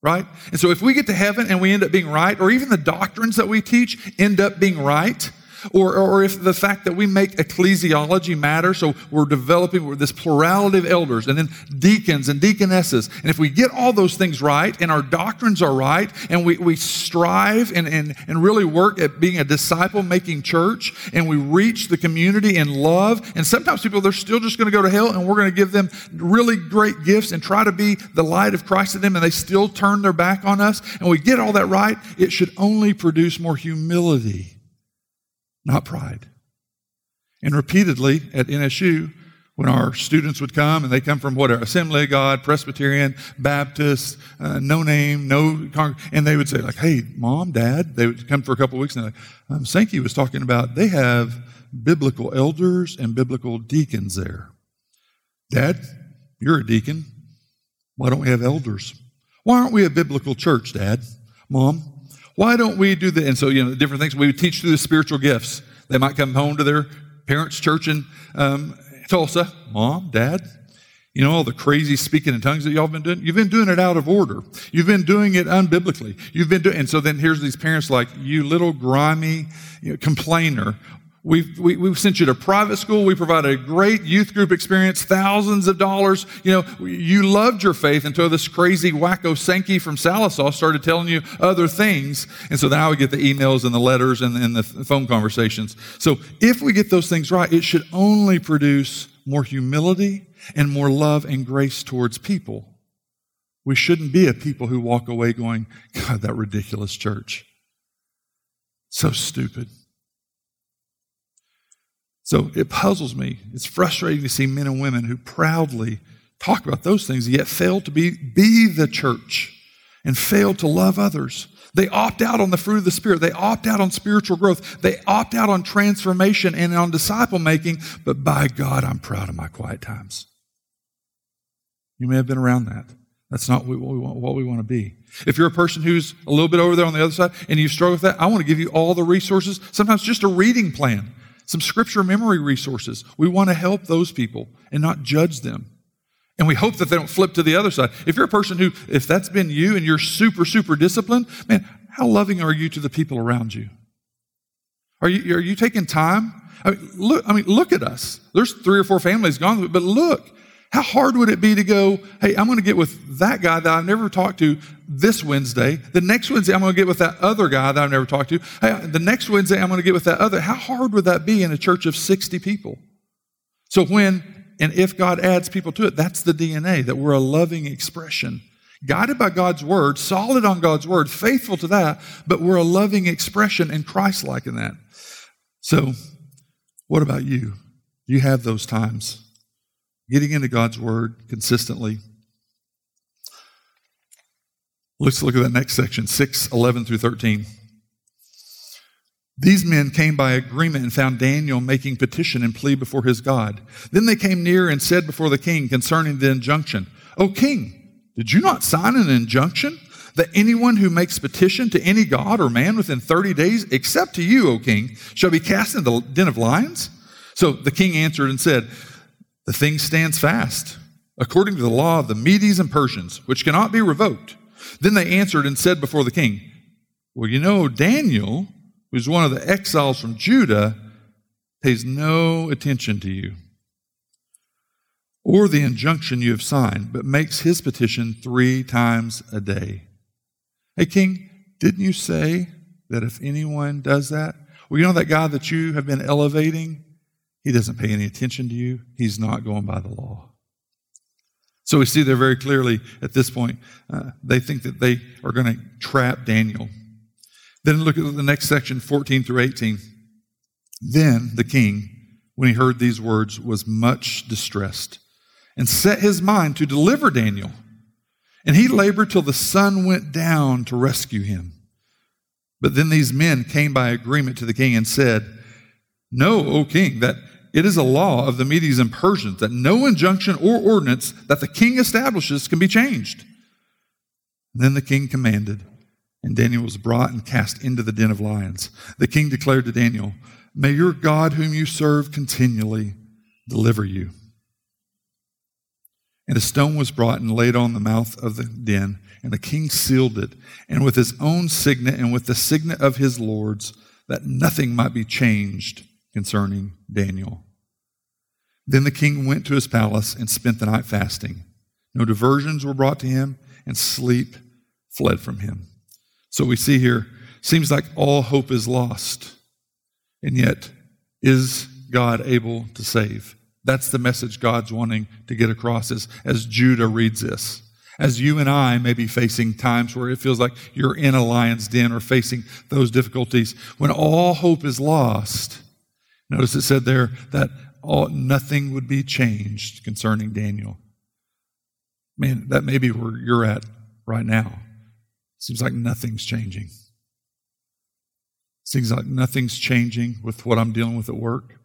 right? And so if we get to heaven and we end up being right, or even the doctrines that we teach end up being right, or, or if the fact that we make ecclesiology matter, so we're developing this plurality of elders and then deacons and deaconesses. And if we get all those things right and our doctrines are right and we, we strive and, and, and really work at being a disciple making church and we reach the community in love, and sometimes people, they're still just going to go to hell and we're going to give them really great gifts and try to be the light of Christ to them and they still turn their back on us and we get all that right, it should only produce more humility not pride. And repeatedly at NSU, when our students would come and they come from whatever Assembly of God, Presbyterian, Baptist, uh, no name, no, and they would say like, "Hey, mom, dad," they would come for a couple of weeks and like, um, Sankey was talking about they have biblical elders and biblical deacons there. Dad, you're a deacon. Why don't we have elders? Why aren't we a biblical church, Dad? Mom, why don't we do that? And so, you know, different things. We teach through the spiritual gifts. They might come home to their parents' church in um, Tulsa. Mom, dad, you know, all the crazy speaking in tongues that y'all been doing? You've been doing it out of order. You've been doing it unbiblically. You've been doing, and so then here's these parents like, you little grimy you know, complainer. We've, we, we have sent you to private school. We provided a great youth group experience, thousands of dollars. You know, you loved your faith until this crazy wacko Sankey from Sallisaw started telling you other things. And so now we get the emails and the letters and, and the phone conversations. So if we get those things right, it should only produce more humility and more love and grace towards people. We shouldn't be a people who walk away going, God, that ridiculous church. So stupid. So it puzzles me. It's frustrating to see men and women who proudly talk about those things, yet fail to be, be the church and fail to love others. They opt out on the fruit of the Spirit. They opt out on spiritual growth. They opt out on transformation and on disciple making. But by God, I'm proud of my quiet times. You may have been around that. That's not what we want, what we want to be. If you're a person who's a little bit over there on the other side and you struggle with that, I want to give you all the resources, sometimes just a reading plan some scripture memory resources. We want to help those people and not judge them. And we hope that they don't flip to the other side. If you're a person who, if that's been you and you're super, super disciplined, man, how loving are you to the people around you? Are you, are you taking time? I mean, look, I mean, look at us. There's three or four families gone, but look, how hard would it be to go, hey, I'm going to get with that guy that I've never talked to this Wednesday. The next Wednesday, I'm going to get with that other guy that I've never talked to. Hey, the next Wednesday, I'm going to get with that other. How hard would that be in a church of 60 people? So when and if God adds people to it, that's the DNA, that we're a loving expression. Guided by God's word, solid on God's word, faithful to that, but we're a loving expression and Christ like in that. So, what about you? You have those times? Getting into God's Word consistently. Let's look at that next section, 6, 11 through 13. These men came by agreement and found Daniel making petition and plea before his God. Then they came near and said before the king concerning the injunction, O king, did you not sign an injunction that anyone who makes petition to any god or man within 30 days, except to you, O king, shall be cast into the den of lions? So the king answered and said, the thing stands fast, according to the law of the Medes and Persians, which cannot be revoked. Then they answered and said before the king, Well, you know, Daniel, who's one of the exiles from Judah, pays no attention to you or the injunction you have signed, but makes his petition three times a day. Hey, king, didn't you say that if anyone does that, well, you know that guy that you have been elevating? He doesn't pay any attention to you. He's not going by the law. So we see there very clearly at this point, uh, they think that they are going to trap Daniel. Then look at the next section, 14 through 18. Then the king, when he heard these words, was much distressed and set his mind to deliver Daniel. And he labored till the sun went down to rescue him. But then these men came by agreement to the king and said, Know, O king, that it is a law of the Medes and Persians that no injunction or ordinance that the king establishes can be changed. Then the king commanded, and Daniel was brought and cast into the den of lions. The king declared to Daniel, May your God, whom you serve continually, deliver you. And a stone was brought and laid on the mouth of the den, and the king sealed it, and with his own signet and with the signet of his lords, that nothing might be changed concerning Daniel. Then the king went to his palace and spent the night fasting. No diversions were brought to him, and sleep fled from him. So we see here, seems like all hope is lost. And yet, is God able to save? That's the message God's wanting to get across as, as Judah reads this. As you and I may be facing times where it feels like you're in a lion's den or facing those difficulties, when all hope is lost, notice it said there that all, nothing would be changed concerning Daniel. Man, that may be where you're at right now. Seems like nothing's changing. Seems like nothing's changing with what I'm dealing with at work.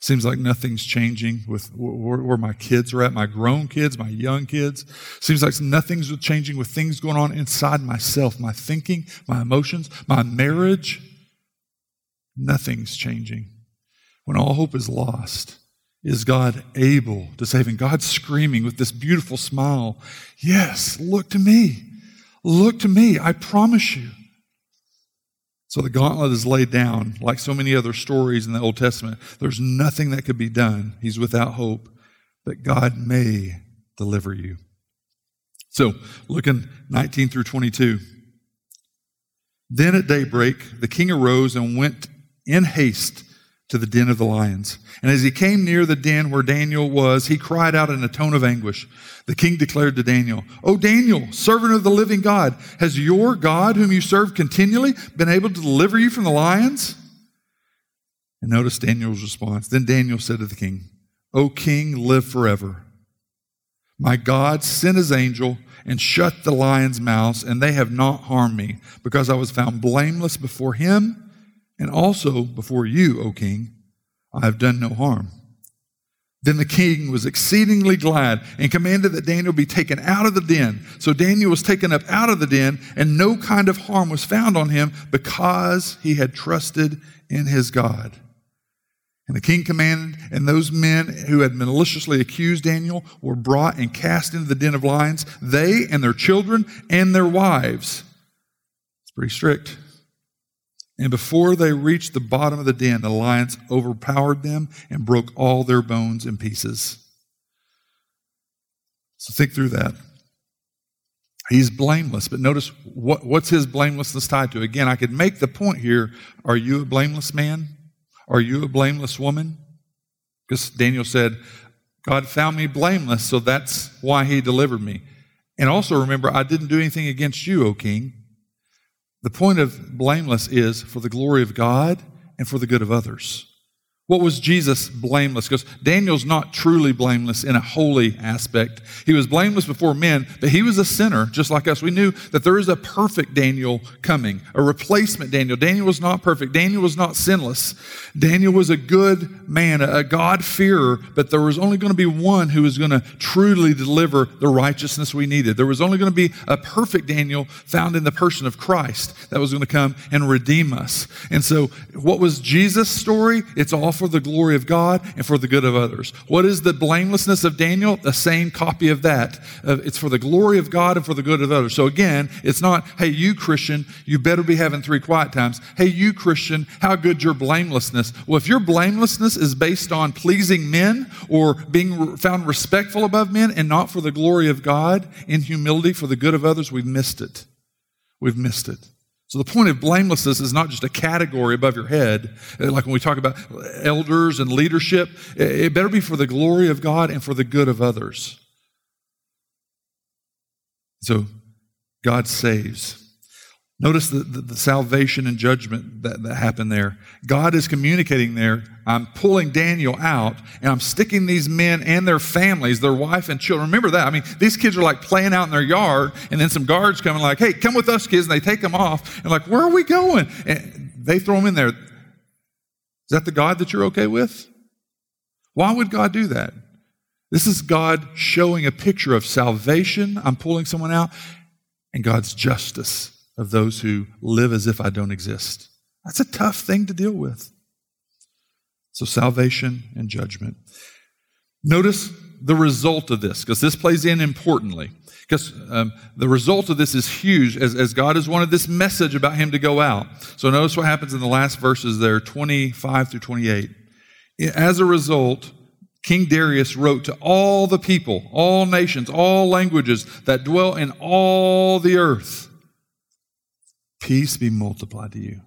Seems like nothing's changing with where, where, my kids are at, my grown kids, my young kids. Seems like nothing's changing with things going on inside myself, my thinking, my emotions, my marriage. Nothing's changing. When all hope is lost, is God able to save? And God's screaming with this beautiful smile, Yes, look to me. Look to me. I promise you. So the gauntlet is laid down, like so many other stories in the Old Testament. There's nothing that could be done. He's without hope, but God may deliver you. So, looking 19 through 22. Then at daybreak, the king arose and went in haste to the den of the lions. And as he came near the den where Daniel was, he cried out in a tone of anguish. The king declared to Daniel, O Daniel, servant of the living God, has your God, whom you serve continually, been able to deliver you from the lions? And notice Daniel's response. Then Daniel said to the king, O king, live forever. My God sent his angel and shut the lions' mouths, and they have not harmed me, because I was found blameless before him and also before you, O king, I have done no harm. Then the king was exceedingly glad and commanded that Daniel be taken out of the den. So Daniel was taken up out of the den, and no kind of harm was found on him because he had trusted in his God. And the king commanded, and those men who had maliciously accused Daniel were brought and cast into the den of lions, they and their children and their wives. It's pretty strict. And before they reached the bottom of the den, the lions overpowered them and broke all their bones in pieces. So think through that. He's blameless, but notice what, what's his blamelessness tied to? Again, I could make the point here are you a blameless man? Are you a blameless woman? Because Daniel said, God found me blameless, so that's why he delivered me. And also remember, I didn't do anything against you, O king. The point of blameless is for the glory of God and for the good of others. What was Jesus blameless? Because Daniel's not truly blameless in a holy aspect. He was blameless before men, but he was a sinner just like us. We knew that there is a perfect Daniel coming, a replacement Daniel. Daniel was not perfect. Daniel was not sinless. Daniel was a good man, a God-fearer, but there was only going to be one who was going to truly deliver the righteousness we needed. There was only going to be a perfect Daniel found in the person of Christ that was going to come and redeem us. And so, what was Jesus' story? It's all for the glory of God and for the good of others. What is the blamelessness of Daniel? The same copy of that. It's for the glory of God and for the good of others. So again, it's not, hey, you Christian, you better be having three quiet times. Hey, you Christian, how good your blamelessness. Well, if your blamelessness is based on pleasing men or being found respectful above men and not for the glory of God in humility for the good of others, we've missed it. We've missed it. So the point of blamelessness is not just a category above your head. Uh, like when we talk about elders and leadership, it better be for the glory of God and for the good of others. So God saves. Notice the, the, the, salvation and judgment that, that happened there. God is communicating there. I'm pulling Daniel out and I'm sticking these men and their families, their wife and children. Remember that. I mean, these kids are like playing out in their yard and then some guards come and like, hey, come with us, kids. And they take them off and like, where are we going? And they throw them in there. Is that the God that you're okay with? Why would God do that? This is God showing a picture of salvation. I'm pulling someone out and God's justice of those who live as if I don't exist. That's a tough thing to deal with. So, salvation and judgment. Notice the result of this, because this plays in importantly. Because um, the result of this is huge as, as God has wanted this message about Him to go out. So, notice what happens in the last verses there 25 through 28. As a result, King Darius wrote to all the people, all nations, all languages that dwell in all the earth Peace be multiplied to you.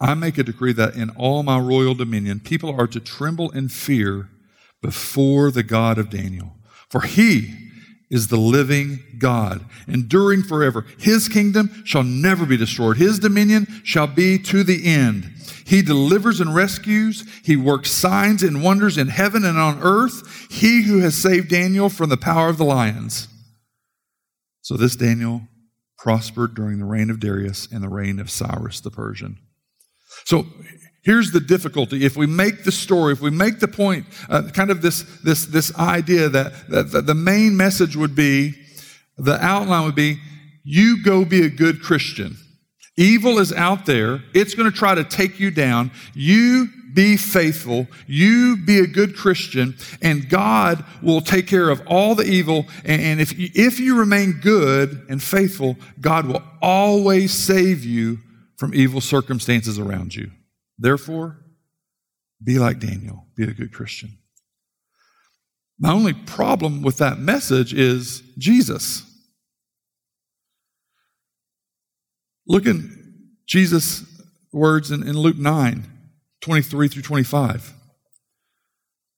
I make a decree that in all my royal dominion, people are to tremble in fear before the God of Daniel. For he is the living God, enduring forever. His kingdom shall never be destroyed. His dominion shall be to the end. He delivers and rescues. He works signs and wonders in heaven and on earth. He who has saved Daniel from the power of the lions. So this Daniel prospered during the reign of Darius and the reign of Cyrus the Persian. So here's the difficulty. If we make the story, if we make the point, uh, kind of this, this, this idea that, that, that the main message would be, the outline would be, you go be a good Christian. Evil is out there. It's going to try to take you down. You be faithful, you be a good Christian, and God will take care of all the evil. And if you, if you remain good and faithful, God will always save you from evil circumstances around you. Therefore, be like Daniel, be a good Christian. My only problem with that message is Jesus. Look at Jesus' words in, in Luke 9. 23 through 25.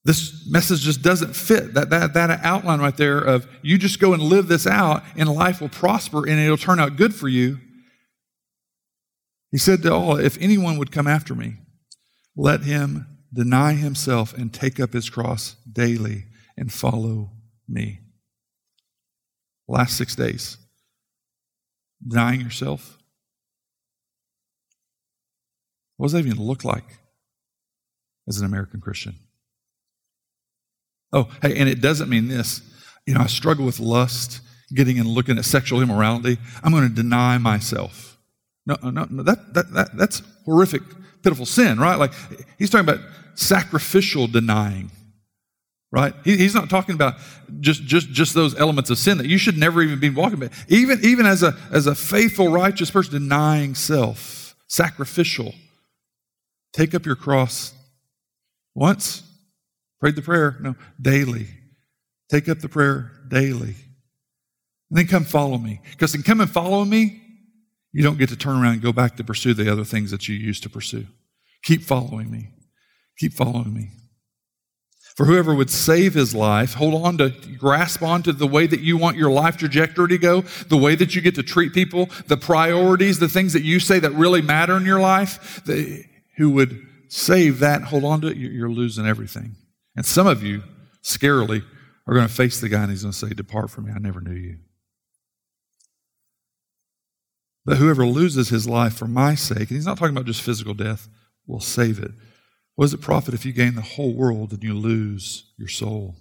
This message just doesn't fit. That, that, that outline right there of you just go and live this out and life will prosper and it'll turn out good for you. He said to all, If anyone would come after me, let him deny himself and take up his cross daily and follow me. Last six days. Denying yourself. What does that even look like? As an American Christian. Oh, hey, and it doesn't mean this. You know, I struggle with lust, getting and looking at sexual immorality. I'm going to deny myself. No, uh, no, no that, that, that, that's horrific, pitiful sin, right? Like, he's talking about sacrificial denying, right? He, he's not talking about just, just, just those elements of sin that you should never even be walking about. Even, even as, a, as a faithful, righteous person, denying self, sacrificial. Take up your cross once? Prayed the prayer? No, daily. Take up the prayer daily. And then come follow me. Because in come and follow me, you don't get to turn around and go back to pursue the other things that you used to pursue. Keep following me. Keep following me. For whoever would save his life, hold on to, grasp on to the way that you want your life trajectory to go, the way that you get to treat people, the priorities, the things that you say that really matter in your life, the, who would save that, hold on to it, you're losing everything. And some of you, scarily, are going to face the guy and he's going to say, Depart from me, I never knew you. But whoever loses his life for my sake, and he's not talking about just physical death, will save it. What does it profit if you gain the whole world and you lose your soul?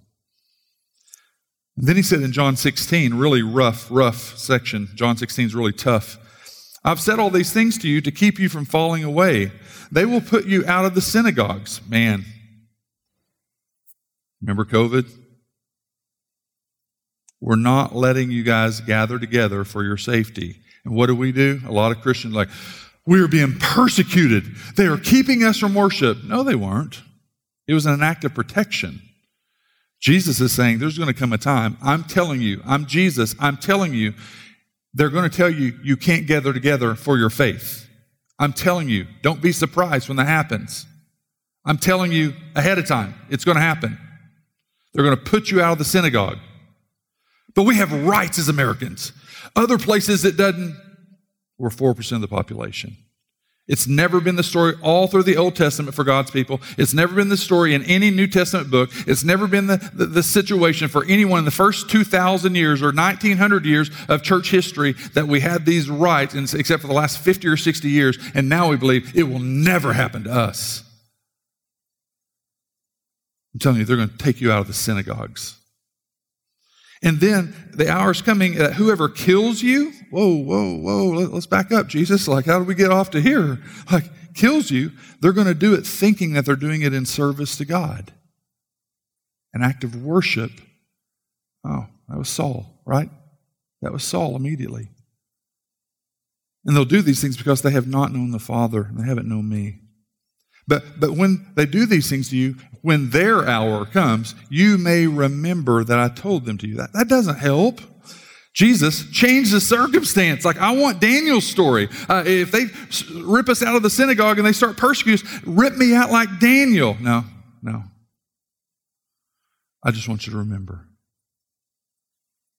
And then he said in John 16, really rough, rough section. John 16 is really tough. I've said all these things to you to keep you from falling away. They will put you out of the synagogues. Man. Remember COVID? We're not letting you guys gather together for your safety. And what do we do? A lot of Christians like, we are being persecuted. They are keeping us from worship. No, they weren't. It was an act of protection. Jesus is saying there's going to come a time, I'm telling you, I'm Jesus, I'm telling you, they're going to tell you you can't gather together for your faith. I'm telling you, don't be surprised when that happens. I'm telling you ahead of time, it's going to happen. They're going to put you out of the synagogue. But we have rights as Americans. Other places it doesn't, we're 4% of the population. It's never been the story all through the Old Testament for God's people. It's never been the story in any New Testament book. It's never been the, the, the, situation for anyone in the first 2,000 years or 1,900 years of church history that we had these rights, except for the last 50 or 60 years. And now we believe it will never happen to us. I'm telling you, they're going to take you out of the synagogues. And then the hour is coming that whoever kills you, whoa, whoa, whoa, let's back up, Jesus. Like, how do we get off to here? Like, kills you, they're going to do it thinking that they're doing it in service to God. An act of worship. Oh, that was Saul, right? That was Saul immediately. And they'll do these things because they have not known the Father and they haven't known me. But, but when they do these things to you, when their hour comes, you may remember that I told them to you. That, that doesn't help. Jesus changed the circumstance. Like, I want Daniel's story. Uh, if they rip us out of the synagogue and they start persecuting us, rip me out like Daniel. No, no. I just want you to remember.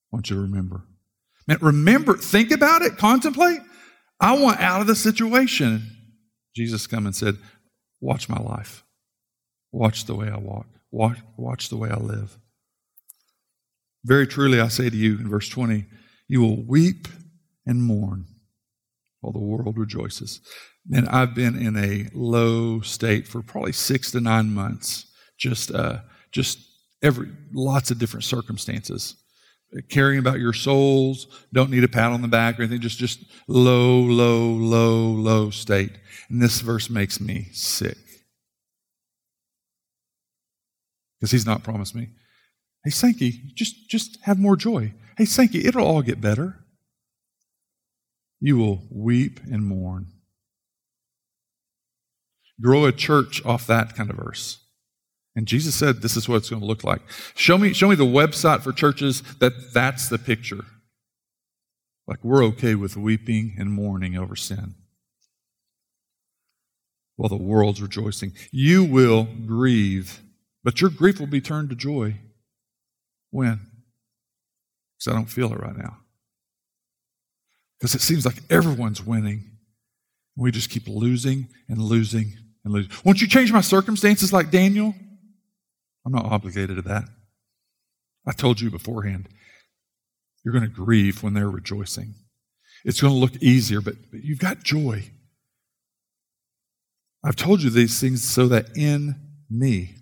I want you to remember. Man, remember, think about it, contemplate. I want out of the situation. Jesus come and said, Watch my life. Watch the way I walk. Watch, watch the way I live. Very truly, I say to you in verse 20, you will weep and mourn while the world rejoices. And I've been in a low state for probably six to nine months. Just, uh, just every lots of different circumstances. Caring about your souls, don't need a pat on the back or anything. Just, just low, low, low, low state. And this verse makes me sick. Because he's not promised me. Hey, Sankey, just, just have more joy. Hey, Sankey, it'll all get better. You will weep and mourn. Grow a church off that kind of verse. And Jesus said, this is what it's going to look like. Show me, show me the website for churches that that's the picture. Like we're okay with weeping and mourning over sin while the world's rejoicing. You will grieve, but your grief will be turned to joy. When? Because I don't feel it right now. Because it seems like everyone's winning. We just keep losing and losing and losing. Won't you change my circumstances like Daniel? I'm not obligated to that. I told you beforehand. You're going to grieve when they're rejoicing. It's going to look easier, but, but you've got joy. I've told you these things so that in me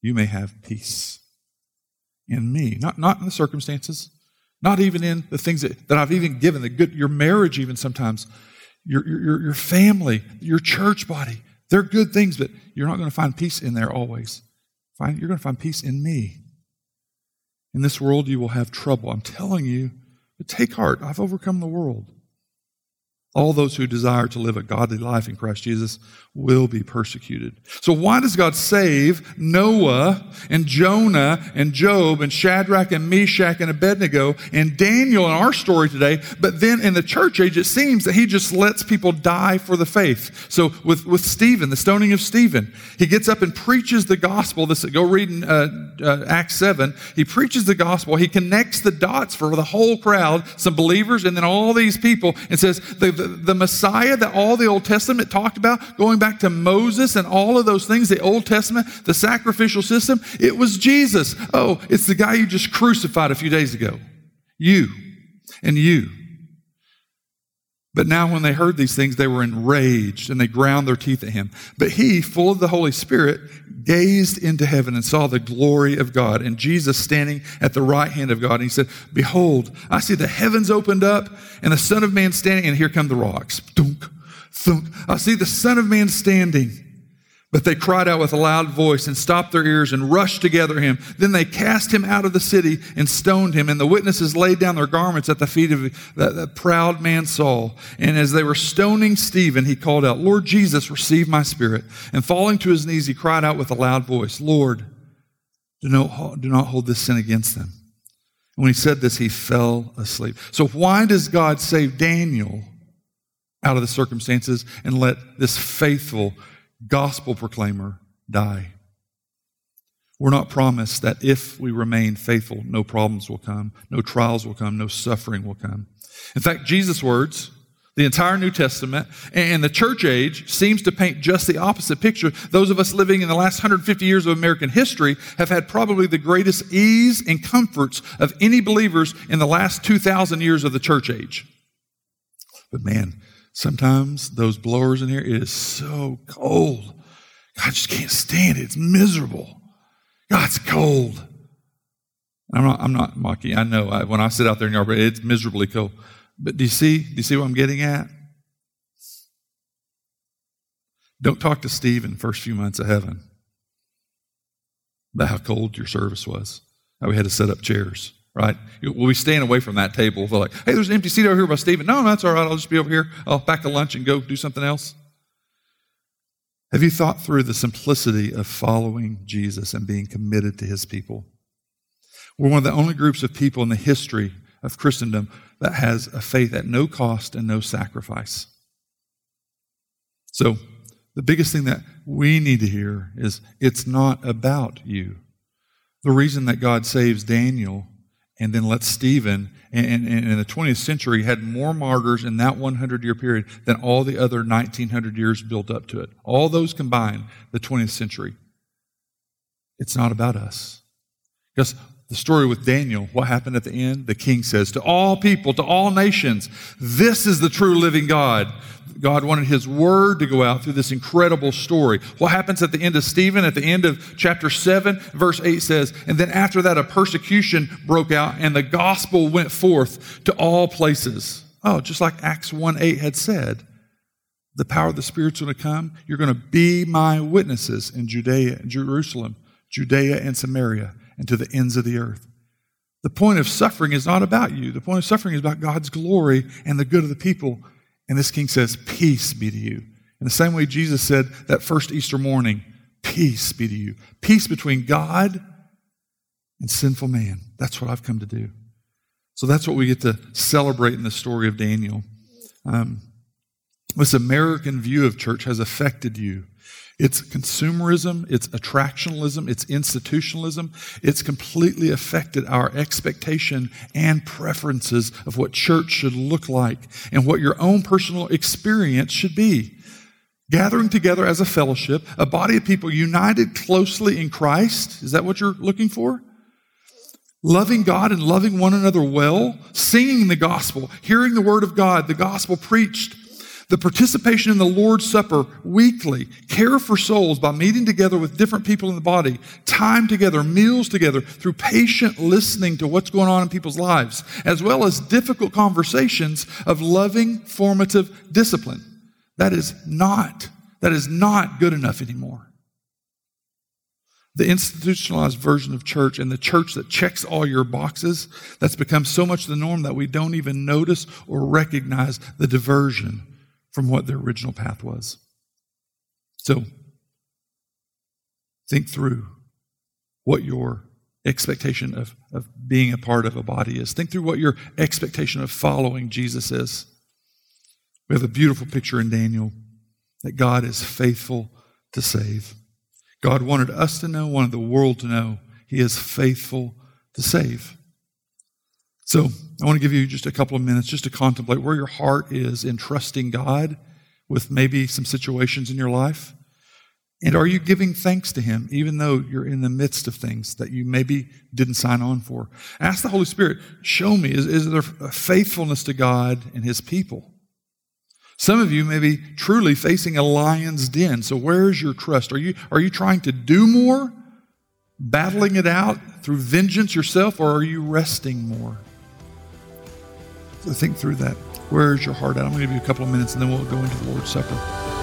you may have peace. In me, not, not in the circumstances, not even in the things that, that I've even given, the good, your marriage, even sometimes, your, your, your family, your church body. They're good things, but you're not going to find peace in there always. Find, you're going to find peace in me. In this world, you will have trouble. I'm telling you, but take heart. I've overcome the world. All those who desire to live a godly life in Christ Jesus will be persecuted. So why does God save Noah and Jonah and Job and Shadrach and Meshach and Abednego and Daniel in our story today, but then in the church age, it seems that he just lets people die for the faith. So with, with Stephen, the stoning of Stephen, he gets up and preaches the gospel. This, go read in uh, uh, Acts 7. He preaches the gospel. He connects the dots for the whole crowd, some believers, and then all these people, and says, the, the the Messiah that all the Old Testament talked about, going back to Moses and all of those things, the Old Testament, the sacrificial system, it was Jesus. Oh, it's the guy you just crucified a few days ago. You and you. But now, when they heard these things, they were enraged and they ground their teeth at him. But he, full of the Holy Spirit, gazed into heaven and saw the glory of God and Jesus standing at the right hand of God. And he said, Behold, I see the heavens opened up and the Son of Man standing, and here come the rocks. Thunk, thunk. I see the Son of Man standing. But they cried out with a loud voice and stopped their ears and rushed to gather him. Then they cast him out of the city and stoned him. And the witnesses laid down their garments at the feet of the, that proud man Saul. And as they were stoning Stephen, he called out, Lord Jesus, receive my spirit. And falling to his knees, he cried out with a loud voice, Lord, do not, do not hold this sin against them. And when he said this, he fell asleep. So why does God save Daniel out of the circumstances and let this faithful gospel proclaimer die. We're not promised that if we remain faithful, no problems will come, no trials will come, no suffering will come. In fact, Jesus' words, the entire New Testament and the church age seems to paint just the opposite picture. Those of us living in the last 150 years of American history have had probably the greatest ease and comforts of any believers in the last 2,000 years of the church age. But man, Sometimes those blowers in here, it is so cold. I just can't stand it. It's miserable. God, it's cold. I'm not, I'm not mocking. I know I, when I sit out there in the arbor, it's miserably cold. But do you see? Do you see what I'm getting at? Don't talk to Steve in the first few months of heaven about how cold your service was, how we had to set up chairs right? We'll be staying away from that table. We're like, hey, there's an empty seat over here by Stephen. No, that's all right. I'll just be over here. I'll pack a lunch and go do something else. Have you thought through the simplicity of following Jesus and being committed to his people? We're one of the only groups of people in the history of Christendom that has a faith at no cost and no sacrifice. So, the biggest thing that we need to hear is it's not about you. The reason that God saves Daniel and then let Stephen, and, and, and, in the 20th century, had more martyrs in that 100 year period than all the other 1900 years built up to it. All those combined, the 20th century. It's not about us. Because the story with Daniel, what happened at the end? The king says, To all people, to all nations, this is the true living God. God wanted his word to go out through this incredible story. What happens at the end of Stephen? At the end of chapter 7, verse 8 says, And then after that, a persecution broke out, and the gospel went forth to all places. Oh, just like Acts 1 8 had said. The power of the Spirit's going to come. You're going to be my witnesses in Judea, and Jerusalem, Judea, and Samaria and to the ends of the earth. The point of suffering is not about you. The point of suffering is about God's glory and the good of the people. And this king says, Peace be to you. In the same way Jesus said that first Easter morning, Peace be to you. Peace between God and sinful man. That's what I've come to do. So that's what we get to celebrate in the story of Daniel. Um, this American view of church has affected you it's consumerism, it's attractionalism, it's institutionalism. It's completely affected our expectation and preferences of what church should look like and what your own personal experience should be. Gathering together as a fellowship, a body of people united closely in Christ. Is that what you're looking for? Loving God and loving one another well, singing the gospel, hearing the word of God, the gospel preached, the participation in the Lord's Supper weekly, care for souls by meeting together with different people in the body, time together, meals together, through patient listening to what's going on in people's lives, as well as difficult conversations of loving, formative discipline. That is not, that is not good enough anymore. The institutionalized version of church and the church that checks all your boxes, that's become so much the norm that we don't even notice or recognize the diversion from what their original path was. So, think through what your expectation of, of being a part of a body is. Think through what your expectation of following Jesus is. We have a beautiful picture in Daniel that God is faithful to save. God wanted us to know, wanted the world to know, He is faithful to save. So I want to give you just a couple of minutes just to contemplate where your heart is in trusting God with maybe some situations in your life. And are you giving thanks to Him even though you're in the midst of things that you maybe didn't sign on for? Ask the Holy Spirit, show me, is, is there a faithfulness to God and His people? Some of you may be truly facing a lion's den. So where's your trust? Are you, are you trying to do more, battling it out through vengeance yourself, or are you resting more? Think through that. Where's your heart at? I'm going to give you a couple of minutes and then we'll go into the Lord's Supper.